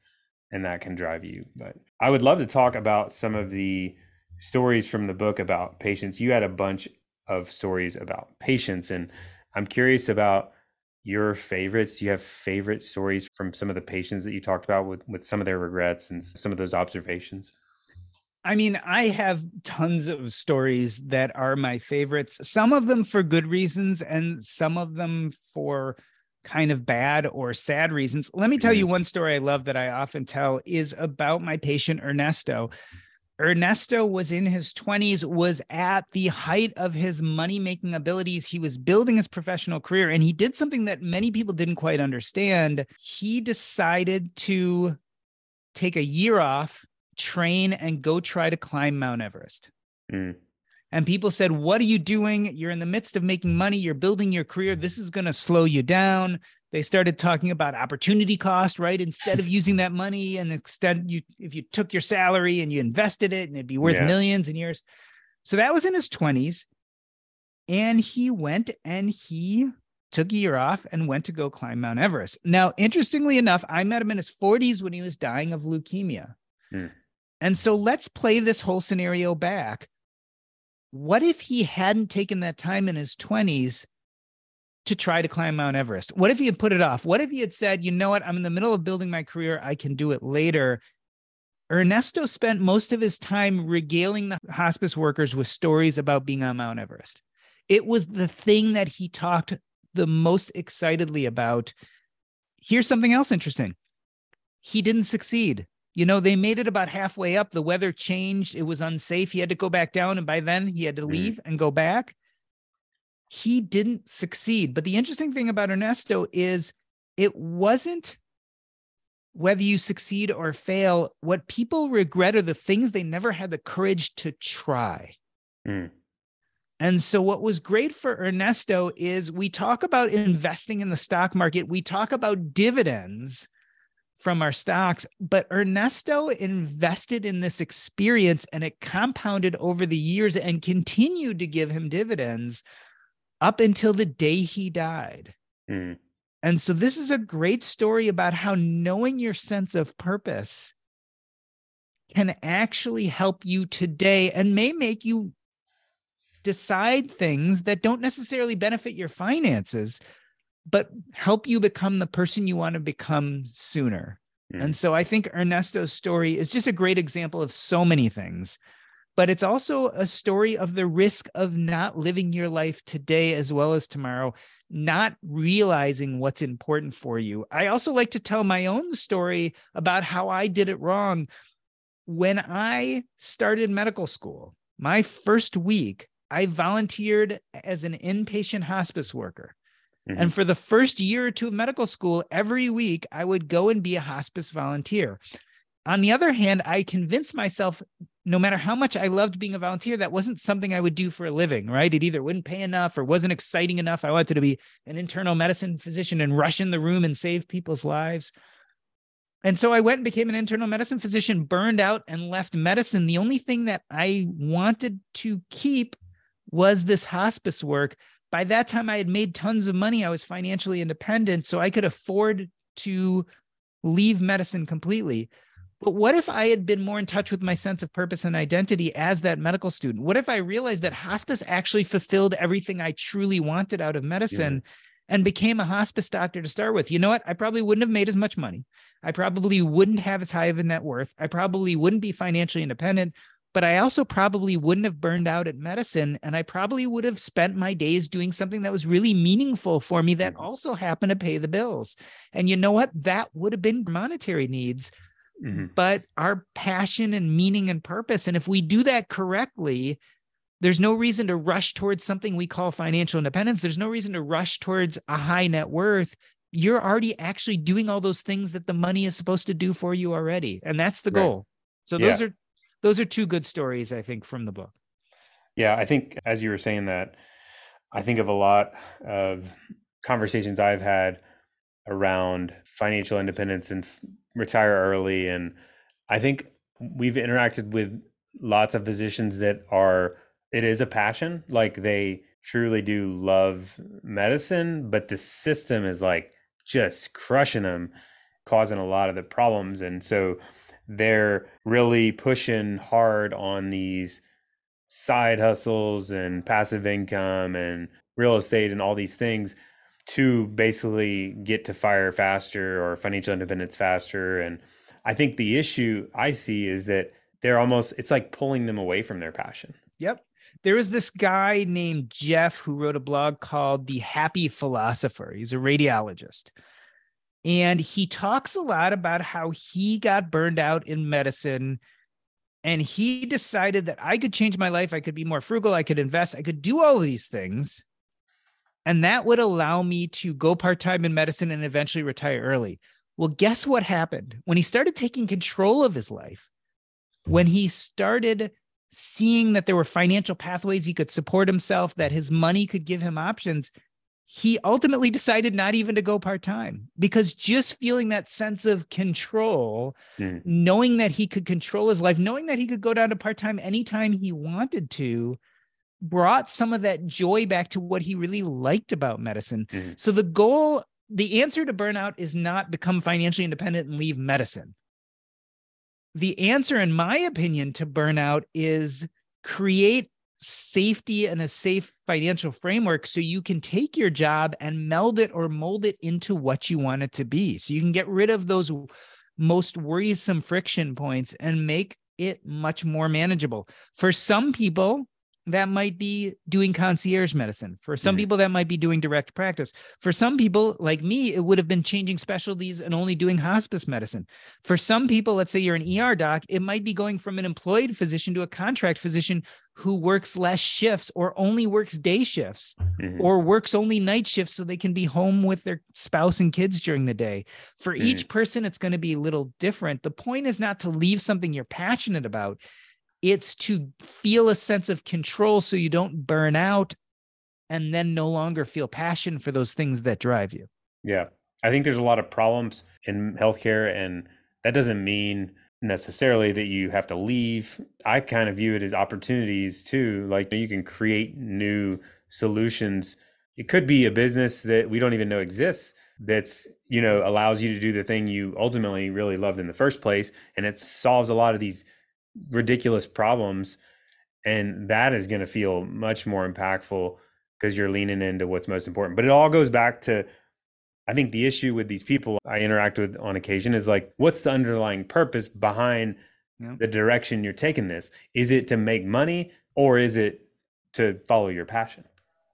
and that can drive you. But I would love to talk about some of the stories from the book about patients. You had a bunch of stories about patients, and I'm curious about your favorites? Do you have favorite stories from some of the patients that you talked about with, with some of their regrets and some of those observations? I mean, I have tons of stories that are my favorites, some of them for good reasons and some of them for kind of bad or sad reasons. Let me tell you mm-hmm. one story I love that I often tell is about my patient Ernesto. Ernesto was in his 20s, was at the height of his money making abilities. He was building his professional career, and he did something that many people didn't quite understand. He decided to take a year off, train, and go try to climb Mount Everest. Mm. And people said, What are you doing? You're in the midst of making money. You're building your career. This is going to slow you down. They started talking about opportunity cost, right? Instead of using that money and instead you if you took your salary and you invested it and it'd be worth Yeah. millions in years. So that was in his 20s. And he went and he took a year off and went to go climb Mount Everest. Now, interestingly enough, I met him in his 40s when he was dying of leukemia. Hmm. And so let's play this whole scenario back. What if he hadn't taken that time in his 20s to try to climb Mount Everest? What if he had put it off? What if he had said, you know what, I'm in the middle of building my career, I can do it later? Ernesto spent most of his time regaling the hospice workers with stories about being on Mount Everest. It was the thing that he talked the most excitedly about. Here's something else interesting he didn't succeed. You know, they made it about halfway up. The weather changed. It was unsafe. He had to go back down. And by then, he had to Mhm. leave and go back. He didn't succeed. But the interesting thing about Ernesto is it wasn't whether you succeed or fail. What people regret are the things they never had the courage to try. Mm. And so, what was great for Ernesto is we talk about investing in the stock market, we talk about dividends from our stocks, but Ernesto invested in this experience and it compounded over the years and continued to give him dividends up until the day he died. Mm. And so, this is a great story about how knowing your sense of purpose can actually help you today and may make you decide things that don't necessarily benefit your finances, but help you become the person you want to become sooner. Mm. And so I think Ernesto's story is just a great example of so many things. But it's also a story of the risk of not living your life today as well as tomorrow, not realizing what's important for you. I also like to tell my own story about how I did it wrong. When I started medical school, my first week, I volunteered as an inpatient hospice worker. Mhm. And for the first year or two of medical school, every week I would go and be a hospice volunteer. On the other hand, I convinced myself, no matter how much I loved being a volunteer, that wasn't something I would do for a living, right? It either wouldn't pay enough or wasn't exciting enough. I wanted to be an internal medicine physician and rush in the room and save people's lives. And so I went and became an internal medicine physician, burned out and left medicine. The only thing that I wanted to keep was this hospice work. By that time, I had made tons of money. I was financially independent, so I could afford to leave medicine completely. But what if I had been more in touch with my sense of purpose and identity as that medical student? What if I realized that hospice actually fulfilled everything I truly wanted out of medicine and became a hospice doctor to start with? You know what? I probably wouldn't have made as much money. I probably wouldn't have as high of a net worth. I probably wouldn't be financially independent, but I also probably wouldn't have burned out at medicine. And I probably would have spent my days doing something that was really meaningful for me that Mhm. also happened to pay the bills. And you know what? That would have been monetary needs Mhm. but our passion and meaning and purpose. And if we do that correctly, there's no reason to rush towards something we call financial independence. There's no reason to rush towards a high net worth. You're already actually doing all those things that the money is supposed to do for you already. And that's the Right. goal. So those are those are two good stories, I think, from the book. Yeah, I think as you were saying that, I think of a lot of conversations I've had around financial independence and retire early. And I think we've interacted with lots of physicians that are, it is a passion. Like they truly do love medicine, but the system is like just crushing them, causing a lot of the problems. And so they're really pushing hard on these side hustles and passive income and real estate and all these things to basically get to fire faster or financial independence faster and i think the issue i see is that they're almost it's like pulling them away from their passion Yep. There was this guy named Jeff who wrote a blog called The Happy Philosopher. He's a radiologist. And he talks a lot about how he got burned out in medicine and he decided that I could change my life. I could be more frugal. I could invest. I could do all of these things. And that would allow me to go part time in medicine and eventually retire early. Well, guess what happened? When he started taking control of his life, when he started seeing that there were financial pathways he could support himself, that his money could give him options, he ultimately decided not even to go part time because just feeling that sense of control, mm. knowing that he could control his life, knowing that he could go down to part time anytime he wanted to, brought some of that joy back to what he really liked about medicine. Mm. So the goal, the answer to burnout is not become financially independent and leave medicine. The answer, in my opinion, to burnout is create safety and a safe financial framework so you can take your job and meld it or mold it into what you want it to be. So you can get rid of those most worrisome friction points and make it much more manageable. For some people, that might be doing concierge medicine. For some mm-hmm. people, that might be doing direct practice. For some people, like me, it would have been changing specialties and only doing hospice medicine. For some people, let's say you're an ER doc, it might be going from an employed physician to a contract physician who works less shifts or only works day shifts mm-hmm. or works only night shifts so they can be home with their spouse and kids during the day. For mm-hmm. each person, it's going to be a little different. The point is not to leave something you're passionate about it's to feel a sense of control so you don't burn out and then no longer feel passion for those things that drive you. Yeah. I think there's a lot of problems in healthcare, and that doesn't mean necessarily that you have to leave. I kind of view it as opportunities too. Like you can create new solutions. It could be a business that we don't even know exists that's, you know, allows you to do the thing you ultimately really loved in the first place. And it solves a lot of these ridiculous problems and that is going to feel much more impactful because you're leaning into what's most important. But it all goes back to i think the issue with these people i interact with on occasion is like what's the underlying purpose behind yeah. the direction you're taking this? Is it to make money or is it to follow your passion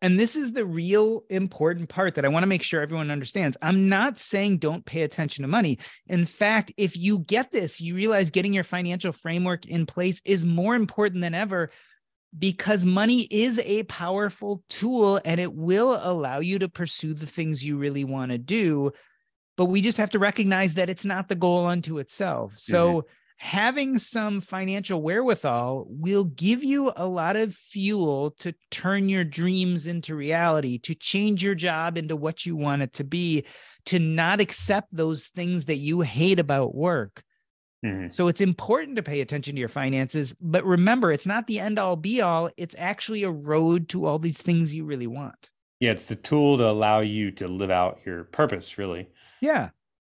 and this is the real important part that I want to make sure everyone understands. I'm not saying don't pay attention to money. In fact, if you get this, you realize getting your financial framework in place is more important than ever because money is a powerful tool and it will allow you to pursue the things you really want to do. But we just have to recognize that it's not the goal unto itself. So, mm-hmm having some financial wherewithal will give you a lot of fuel to turn your dreams into reality, to change your job into what you want it to be, to not accept those things that you hate about work. Mm-hmm. So it's important to pay attention to your finances, but remember, it's not the end all be all. It's actually a road to all these things you really want. Yeah, it's the tool to allow you to live out your purpose, really. Yeah.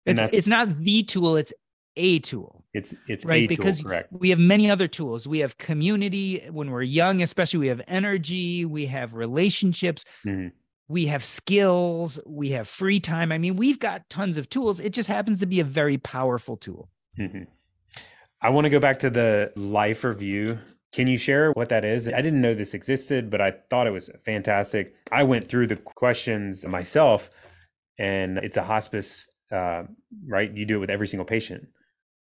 It's it's not the tool, it's a tool. It's it's right because tool, we have many other tools. We have community when we're young, especially. We have energy. We have relationships. Mm-hmm. We have skills. We have free time. I mean, we've got tons of tools. It just happens to be a very powerful tool. Mm-hmm. I want to go back to the life review. Can you share what that is? I didn't know this existed, but I thought it was fantastic. I went through the questions myself, and it's a hospice, uh, right? You do it with every single patient.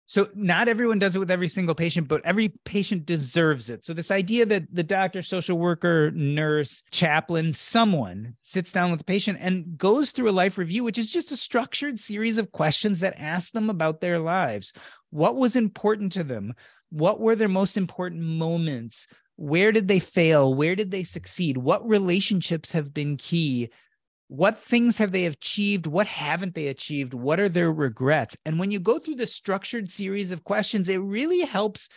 So not everyone does it with every single patient, but every patient deserves it. So this idea that the doctor, social worker, nurse, chaplain, someone sits down with the patient and goes through a life review, which is just a structured series of questions that ask them about their lives. What was important to them? What were their most important moments? Where did they fail? Where did they succeed? What relationships have been key? What things have they achieved? What haven't they achieved? What are their regrets? And when you go through the structured series of questions it really helps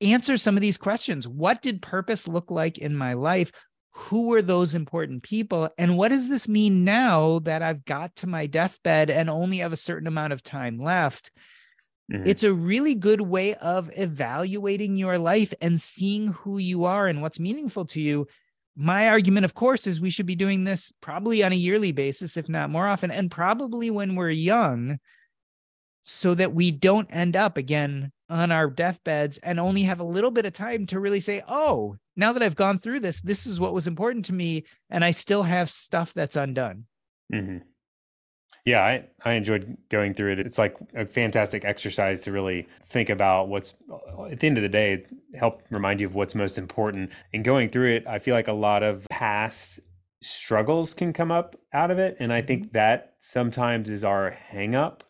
answer some of these questions. What did purpose look like in my life? Who were those important people? And what does this mean now that i've got to my deathbed and only have a certain amount of time left? Mm-hmm. it's a really good way of evaluating your life and seeing who you are and what's meaningful to you my argument, of course, is we should be doing this probably on a yearly basis, if not more often, and probably when we're young, so that we don't end up again on our deathbeds and only have a little bit of time to really say, oh, now that I've gone through this, this is what was important to me. And I still have stuff that's undone. Mm-hmm yeah I, I enjoyed going through it. It's like a fantastic exercise to really think about what's at the end of the day help remind you of what's most important. And going through it i feel like a lot of past struggles can come up out of it and i think mm-hmm. that sometimes is our hang up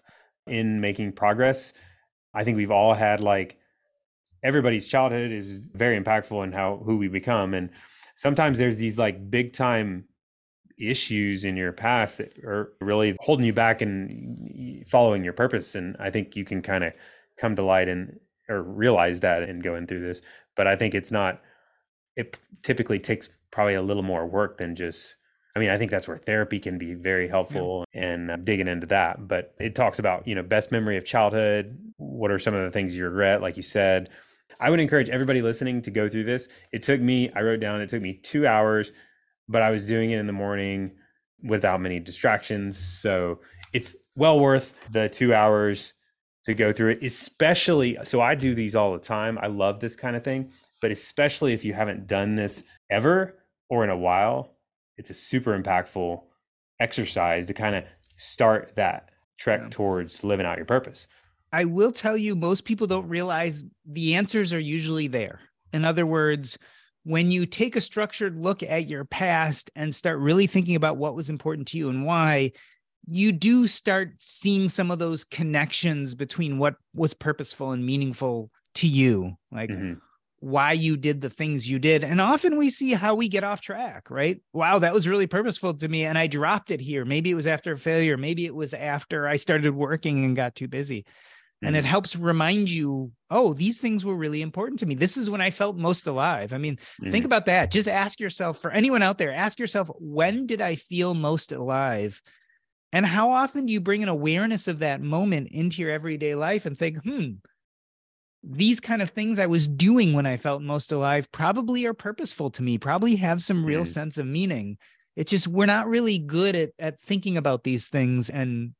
in making progress. I think we've all had like everybody's childhood is very impactful in how who we become and sometimes there's these like big time issues in your past that are really holding you back and following your purpose and i think you can kind of come to light and or realize that and going through this but i think it's not it typically takes probably a little more work than just I mean, I think that's where therapy can be very helpful yeah. and uh, digging into that. But it talks about, you know, best memory of childhood. What are some of the things you regret? Like you said, I would encourage everybody listening to go through this. It took me, I wrote down, it took me two hours, but I was doing it in the morning without many distractions. So it's well worth the two hours to go through it, especially. So I do these all the time. I love this kind of thing, but especially if you haven't done this ever or in a while, it's a super impactful exercise to kind of start that trek yeah. towards living out your purpose. I will tell you, most people don't realize the answers are usually there. In other words, when you take a structured look at your past and start really thinking about what was important to you and why, you do start seeing some of those connections between what was purposeful and meaningful to you. Like, mm-hmm why you did the things you did. And often we see how we get off track, right? Wow, that was really purposeful to me. And I dropped it here. Maybe it was after a failure. Maybe it was after I started working and got too busy. Mm-hmm. And it mm-hmm. helps remind you, oh, these things were really important to me. This is when I felt most alive. I mean, mm-hmm. think about that. Just ask yourself, for anyone out there, ask yourself, when did I feel most alive? And how often do you bring an awareness of that moment into your everyday life and think, hmm, these kind of things I was doing when I felt most alive probably are purposeful to me, probably have some real mm. sense of meaning. It's just we're not really good at at thinking about these things and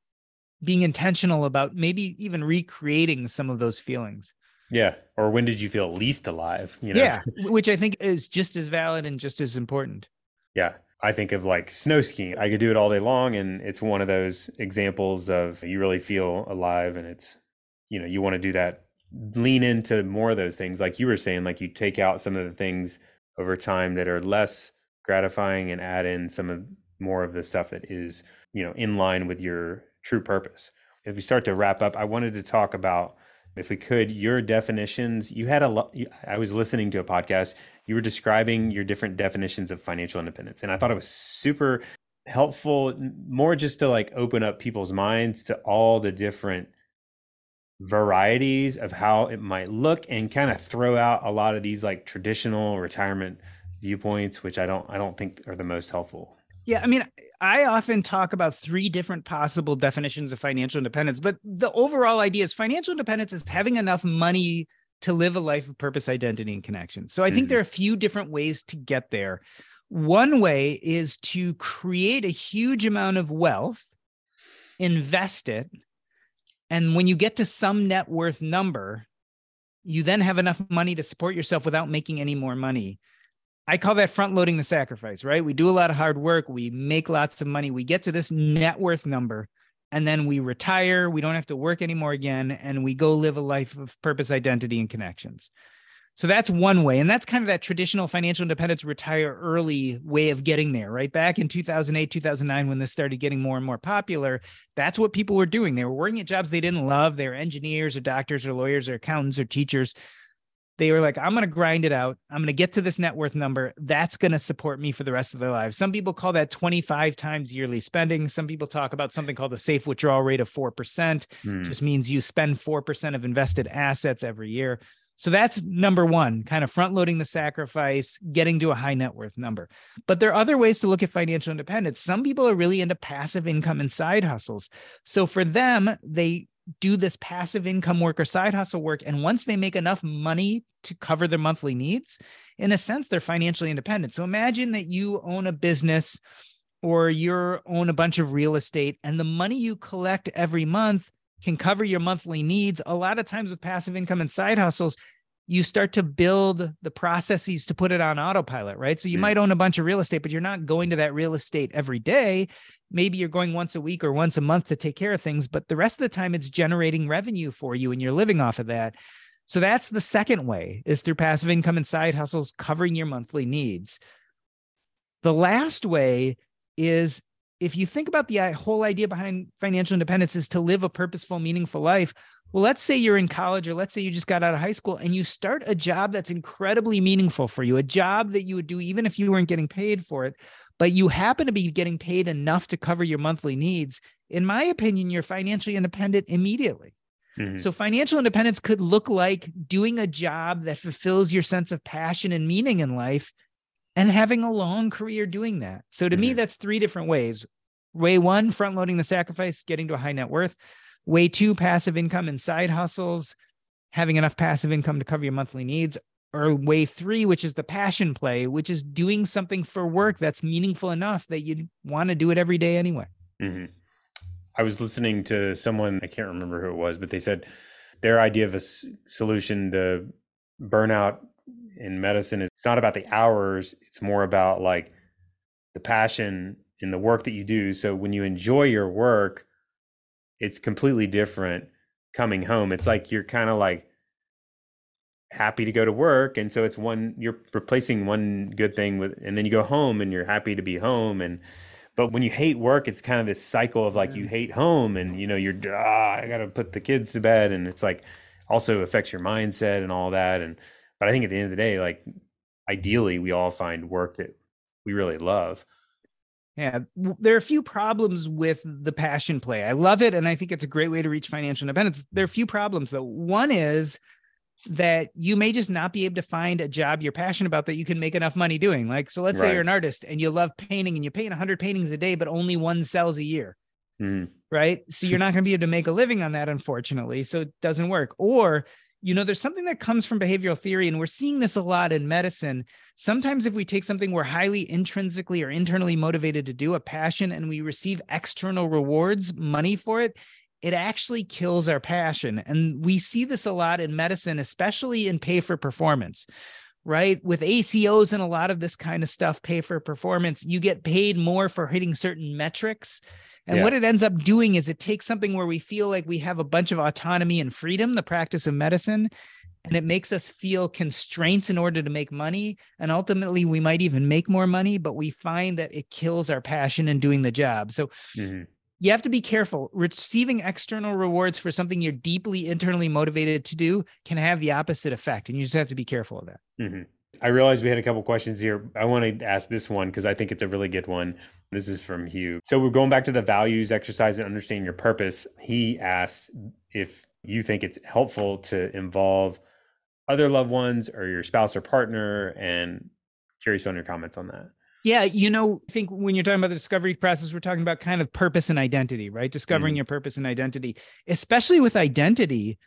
being intentional about maybe even recreating some of those feelings. Yeah. Or when did you feel least alive? You know? Yeah. Which I think is just as valid and just as important. Yeah. I think of like snow skiing. I could do it all day long. And it's one of those examples of you really feel alive and it's, you know, you want to do that lean into more of those things like you were saying like you take out some of the things over time that are less gratifying and add in some of more of the stuff that is you know in line with your true purpose. If we start to wrap up i wanted to talk about if we could your definitions. You had a lot i was listening to a podcast. You were describing your different definitions of financial independence and i thought it was super helpful more just to like open up people's minds to all the different varieties of how it might look and kind of throw out a lot of these like traditional retirement viewpoints which i don't i don't think are the most helpful yeah i mean i often talk about three different possible definitions of financial independence but the overall idea is financial independence is having enough money to live a life of purpose identity and connection so i think mm-hmm. there are a few different ways to get there one way is to create a huge amount of wealth invest it and when you get to some net worth number, you then have enough money to support yourself without making any more money. I call that front loading the sacrifice, right? We do a lot of hard work, we make lots of money, we get to this net worth number, and then we retire. We don't have to work anymore again, and we go live a life of purpose, identity, and connections. So that's one way. And that's kind of that traditional financial independence retire early way of getting there, right? Back in 2008, 2009, when this started getting more and more popular, that's what people were doing. They were working at jobs they didn't love. They were engineers or doctors or lawyers or accountants or teachers. They were like, I'm going to grind it out. I'm going to get to this net worth number. That's going to support me for the rest of their lives. Some people call that 25 times yearly spending. Some people talk about something called the safe withdrawal rate of 4%. Hmm. Just means you spend 4% of invested assets every year. So that's number one, kind of front loading the sacrifice, getting to a high net worth number. But there are other ways to look at financial independence. Some people are really into passive income and side hustles. So for them, they do this passive income work or side hustle work. And once they make enough money to cover their monthly needs, in a sense, they're financially independent. So imagine that you own a business or you own a bunch of real estate and the money you collect every month can cover your monthly needs. A lot of times with passive income and side hustles, you start to build the processes to put it on autopilot, right? So you mm. might own a bunch of real estate, but you're not going to that real estate every day. Maybe you're going once a week or once a month to take care of things, but the rest of the time it's generating revenue for you and you're living off of that. So that's the second way is through passive income and side hustles covering your monthly needs. The last way is if you think about the uh, whole idea behind financial independence is to live a purposeful, meaningful life. Well, let's say you're in college or let's say you just got out of high school and you start a job that's incredibly meaningful for you, a job that you would do even if you weren't getting paid for it, but you happen to be getting paid enough to cover your monthly needs. In my opinion, you're financially independent immediately. Mm-hmm. So, financial independence could look like doing a job that fulfills your sense of passion and meaning in life and having a long career doing that. So to mm-hmm. me, that's three different ways. Way one, front loading the sacrifice, getting to a high net worth. Way two, passive income and side hustles, having enough passive income to cover your monthly needs. Or way three, which is the passion play, which is doing something for work that's meaningful enough that you want to do it every day anyway. Mm-hmm. I was listening to someone, I can't remember who it was, but they said their idea of a s- solution to burnout in medicine is it's not about the hours it's more about like the passion in the work that you do so when you enjoy your work it's completely different coming home it's like you're kind of like happy to go to work and so it's one you're replacing one good thing with and then you go home and you're happy to be home and but when you hate work it's kind of this cycle of like you hate home and you know you're ah, i gotta put the kids to bed and it's like also affects your mindset and all that and but I think at the end of the day, like ideally, we all find work that we really love. Yeah, there are a few problems with the passion play. I love it, and I think it's a great way to reach financial independence. There are a few problems though. One is that you may just not be able to find a job you're passionate about that you can make enough money doing. Like, so let's right. say you're an artist and you love painting and you paint 100 paintings a day, but only one sells a year. Mm. Right. So you're not going to be able to make a living on that, unfortunately. So it doesn't work. Or you know, there's something that comes from behavioral theory, and we're seeing this a lot in medicine. Sometimes, if we take something we're highly intrinsically or internally motivated to do, a passion, and we receive external rewards, money for it, it actually kills our passion. And we see this a lot in medicine, especially in pay for performance, right? With ACOs and a lot of this kind of stuff, pay for performance, you get paid more for hitting certain metrics and yeah. what it ends up doing is it takes something where we feel like we have a bunch of autonomy and freedom, the practice of medicine, and it makes us feel constraints in order to make money. And ultimately, we might even make more money, but we find that it kills our passion in doing the job. So, mm-hmm. You have to be careful. Receiving external rewards for something you're deeply internally motivated to do can have the opposite effect. And you just have to be careful of that. Mm-hmm. I realized we had a couple questions here. I want to ask this one because I think it's a really good one. This is from Hugh. So we're going back to the values exercise and understanding your purpose. He asked if you think it's helpful to involve other loved ones or your spouse or partner and curious on your comments on that. Yeah, you know, I think when you're talking about the discovery process, we're talking about kind of purpose and identity, right? Discovering mm-hmm. your purpose and identity, especially with identity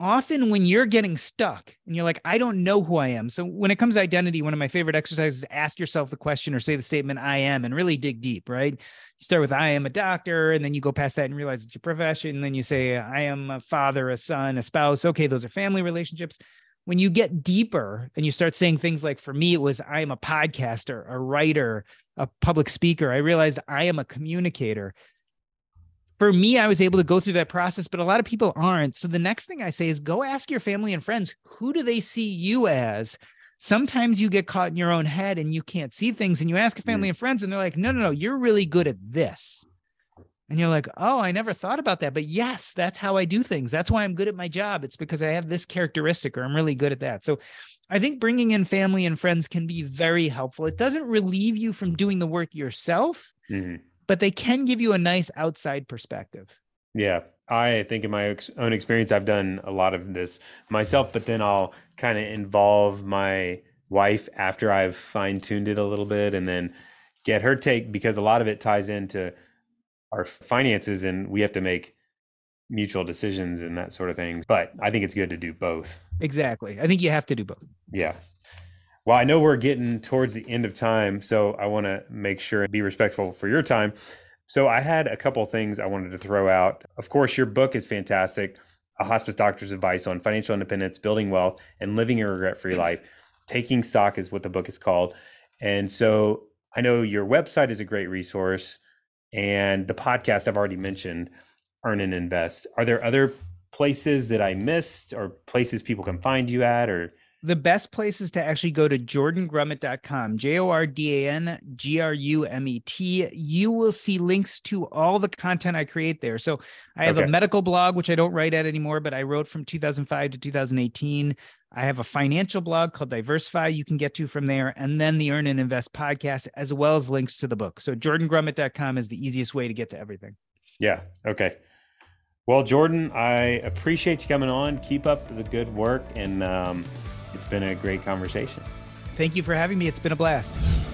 often when you're getting stuck and you're like, I don't know who I am. So when it comes to identity, one of my favorite exercises is ask yourself the question or say the statement, I am, and really dig deep, right? You start with, I am a doctor, and then you go past that and realize it's your profession. And then you say, I am a father, a son, a spouse. Okay, those are family relationships. When you get deeper and you start saying things like, for me, it was, I am a podcaster, a writer, a public speaker. I realized I am a communicator for me, I was able to go through that process, but a lot of people aren't. So the next thing I say is go ask your family and friends, who do they see you as? Sometimes you get caught in your own head and you can't see things. And you ask a family mm. and friends, and they're like, no, no, no, you're really good at this. And you're like, oh, I never thought about that. But yes, that's how I do things. That's why I'm good at my job. It's because I have this characteristic or I'm really good at that. So I think bringing in family and friends can be very helpful. It doesn't relieve you from doing the work yourself. Mm-hmm but they can give you a nice outside perspective. Yeah. I think in my own experience, I've done a lot of this myself, but then I'll kind of involve my wife after I've fine tuned it a little bit and then get her take because a lot of it ties into our finances and we have to make mutual decisions and that sort of thing. But I think it's good to do both. Exactly. I think you have to do both. Yeah. Well, I know we're getting towards the end of time, so I want to make sure and be respectful for your time. So I had a couple things I wanted to throw out. Of course, your book is fantastic. A hospice doctor's advice on financial independence, building wealth, and living a regret-free life. Taking stock is what the book is called. And so I know your website is a great resource, and the podcast I've already mentioned, Earn and Invest. Are there other places that I missed, or places people can find you at, or the best place is to actually go to jordangrumet.com, J O R D A N G R U M E T. You will see links to all the content I create there. So I have okay. a medical blog, which I don't write at anymore, but I wrote from 2005 to 2018. I have a financial blog called Diversify you can get to from there, and then the Earn and Invest podcast, as well as links to the book. So jordangrumet.com is the easiest way to get to everything. Yeah. Okay. Well, Jordan, I appreciate you coming on. Keep up the good work and um, it's been a great conversation. Thank you for having me. It's been a blast.